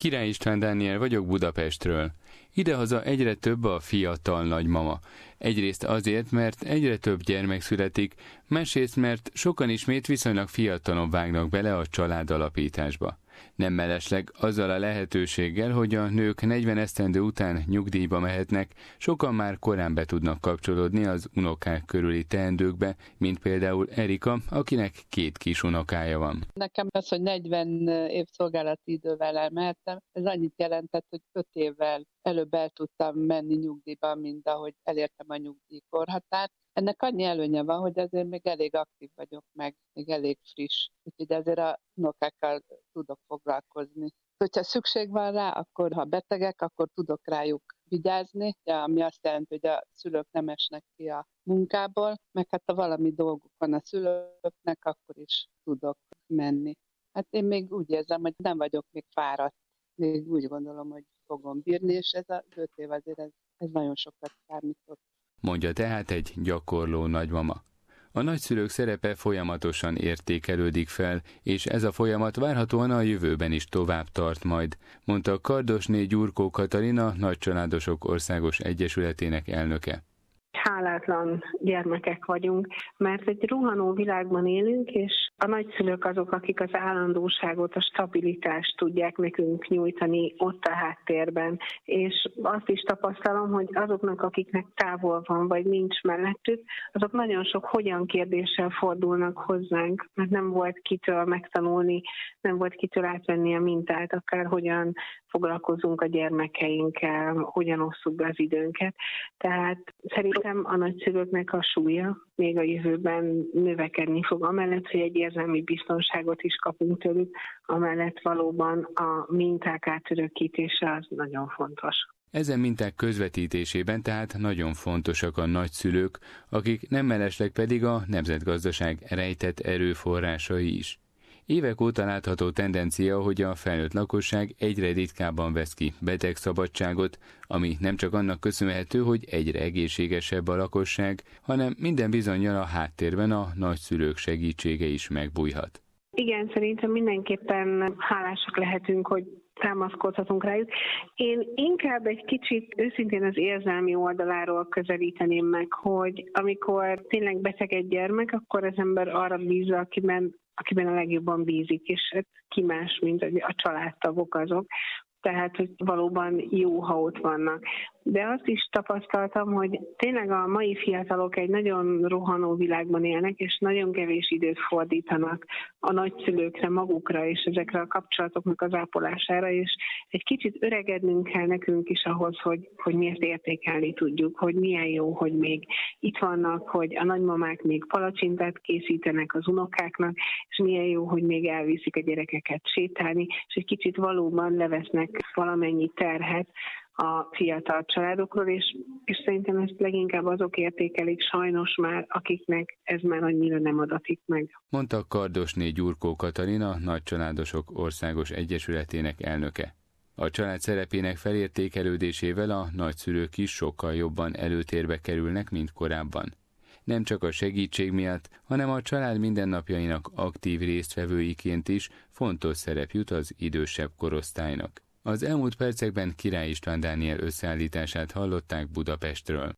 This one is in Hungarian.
Király István Dániel vagyok Budapestről. Idehaza egyre több a fiatal nagymama. Egyrészt azért, mert egyre több gyermek születik, másrészt, mert sokan ismét viszonylag fiatalon vágnak bele a család alapításba. Nem mellesleg azzal a lehetőséggel, hogy a nők 40 esztendő után nyugdíjba mehetnek, sokan már korán be tudnak kapcsolódni az unokák körüli teendőkbe, mint például Erika, akinek két kis unokája van. Nekem az, hogy 40 év szolgálati idővel elmehettem, ez annyit jelentett, hogy 5 évvel előbb el tudtam menni nyugdíjba, mint ahogy elértem a nyugdíjkorhatárt. Ennek annyi előnye van, hogy azért még elég aktív vagyok, meg még elég friss, úgyhogy azért a unokákkal tudok foglalkozni. Hogyha szükség van rá, akkor ha betegek, akkor tudok rájuk vigyázni, ami azt jelenti, hogy a szülők nem esnek ki a munkából, meg hát ha valami dolguk van a szülőknek, akkor is tudok menni. Hát én még úgy érzem, hogy nem vagyok még fáradt. Még úgy gondolom, hogy fogom bírni, és ez az öt év azért ez, ez nagyon sokat számított. Mondja tehát egy gyakorló nagymama. A nagyszülők szerepe folyamatosan értékelődik fel, és ez a folyamat várhatóan a jövőben is tovább tart majd, mondta Kardosné Gyurkó Katalina, Nagycsaládosok Országos Egyesületének elnöke. Hálátlan gyermekek vagyunk, mert egy ruhanó világban élünk, és a nagyszülők azok, akik az állandóságot, a stabilitást tudják nekünk nyújtani ott a háttérben. És azt is tapasztalom, hogy azoknak, akiknek távol van, vagy nincs mellettük, azok nagyon sok hogyan kérdéssel fordulnak hozzánk, mert nem volt kitől megtanulni, nem volt kitől átvenni a mintát, akár hogyan foglalkozunk a gyermekeinkkel, hogyan osszuk be az időnket. Tehát szerintem a nagyszülőknek a súlya még a jövőben növekedni fog, amellett, hogy egy érzelmi biztonságot is kapunk tőlük, amellett valóban a minták átörökítése az nagyon fontos. Ezen minták közvetítésében tehát nagyon fontosak a nagyszülők, akik nem mellesleg pedig a nemzetgazdaság rejtett erőforrásai is. Évek óta látható tendencia, hogy a felnőtt lakosság egyre ritkábban vesz ki betegszabadságot, ami nem csak annak köszönhető, hogy egyre egészségesebb a lakosság, hanem minden bizonyal a háttérben a nagyszülők segítsége is megbújhat. Igen, szerintem mindenképpen hálásak lehetünk, hogy támaszkodhatunk rájuk. Én inkább egy kicsit őszintén az érzelmi oldaláról közelíteném meg, hogy amikor tényleg beteg egy gyermek, akkor az ember arra bízza, akiben akiben a legjobban bízik, és hát ki más, mint a családtagok azok, tehát hogy valóban jó, ha ott vannak de azt is tapasztaltam, hogy tényleg a mai fiatalok egy nagyon rohanó világban élnek, és nagyon kevés időt fordítanak a nagyszülőkre, magukra és ezekre a kapcsolatoknak az ápolására, és egy kicsit öregednünk kell nekünk is ahhoz, hogy, hogy mi ezt értékelni tudjuk, hogy milyen jó, hogy még itt vannak, hogy a nagymamák még palacsintát készítenek az unokáknak, és milyen jó, hogy még elviszik a gyerekeket sétálni, és egy kicsit valóban levesznek valamennyi terhet a fiatal családokról, és, és szerintem ezt leginkább azok értékelik sajnos már, akiknek ez már annyira nem adatik meg. Mondta Kardosné Gyurkó Katalina, Nagycsaládosok Országos Egyesületének elnöke. A család szerepének felértékelődésével a nagyszülők is sokkal jobban előtérbe kerülnek, mint korábban. Nem csak a segítség miatt, hanem a család mindennapjainak aktív résztvevőiként is fontos szerep jut az idősebb korosztálynak. Az elmúlt percekben Király István Dániel összeállítását hallották Budapestről.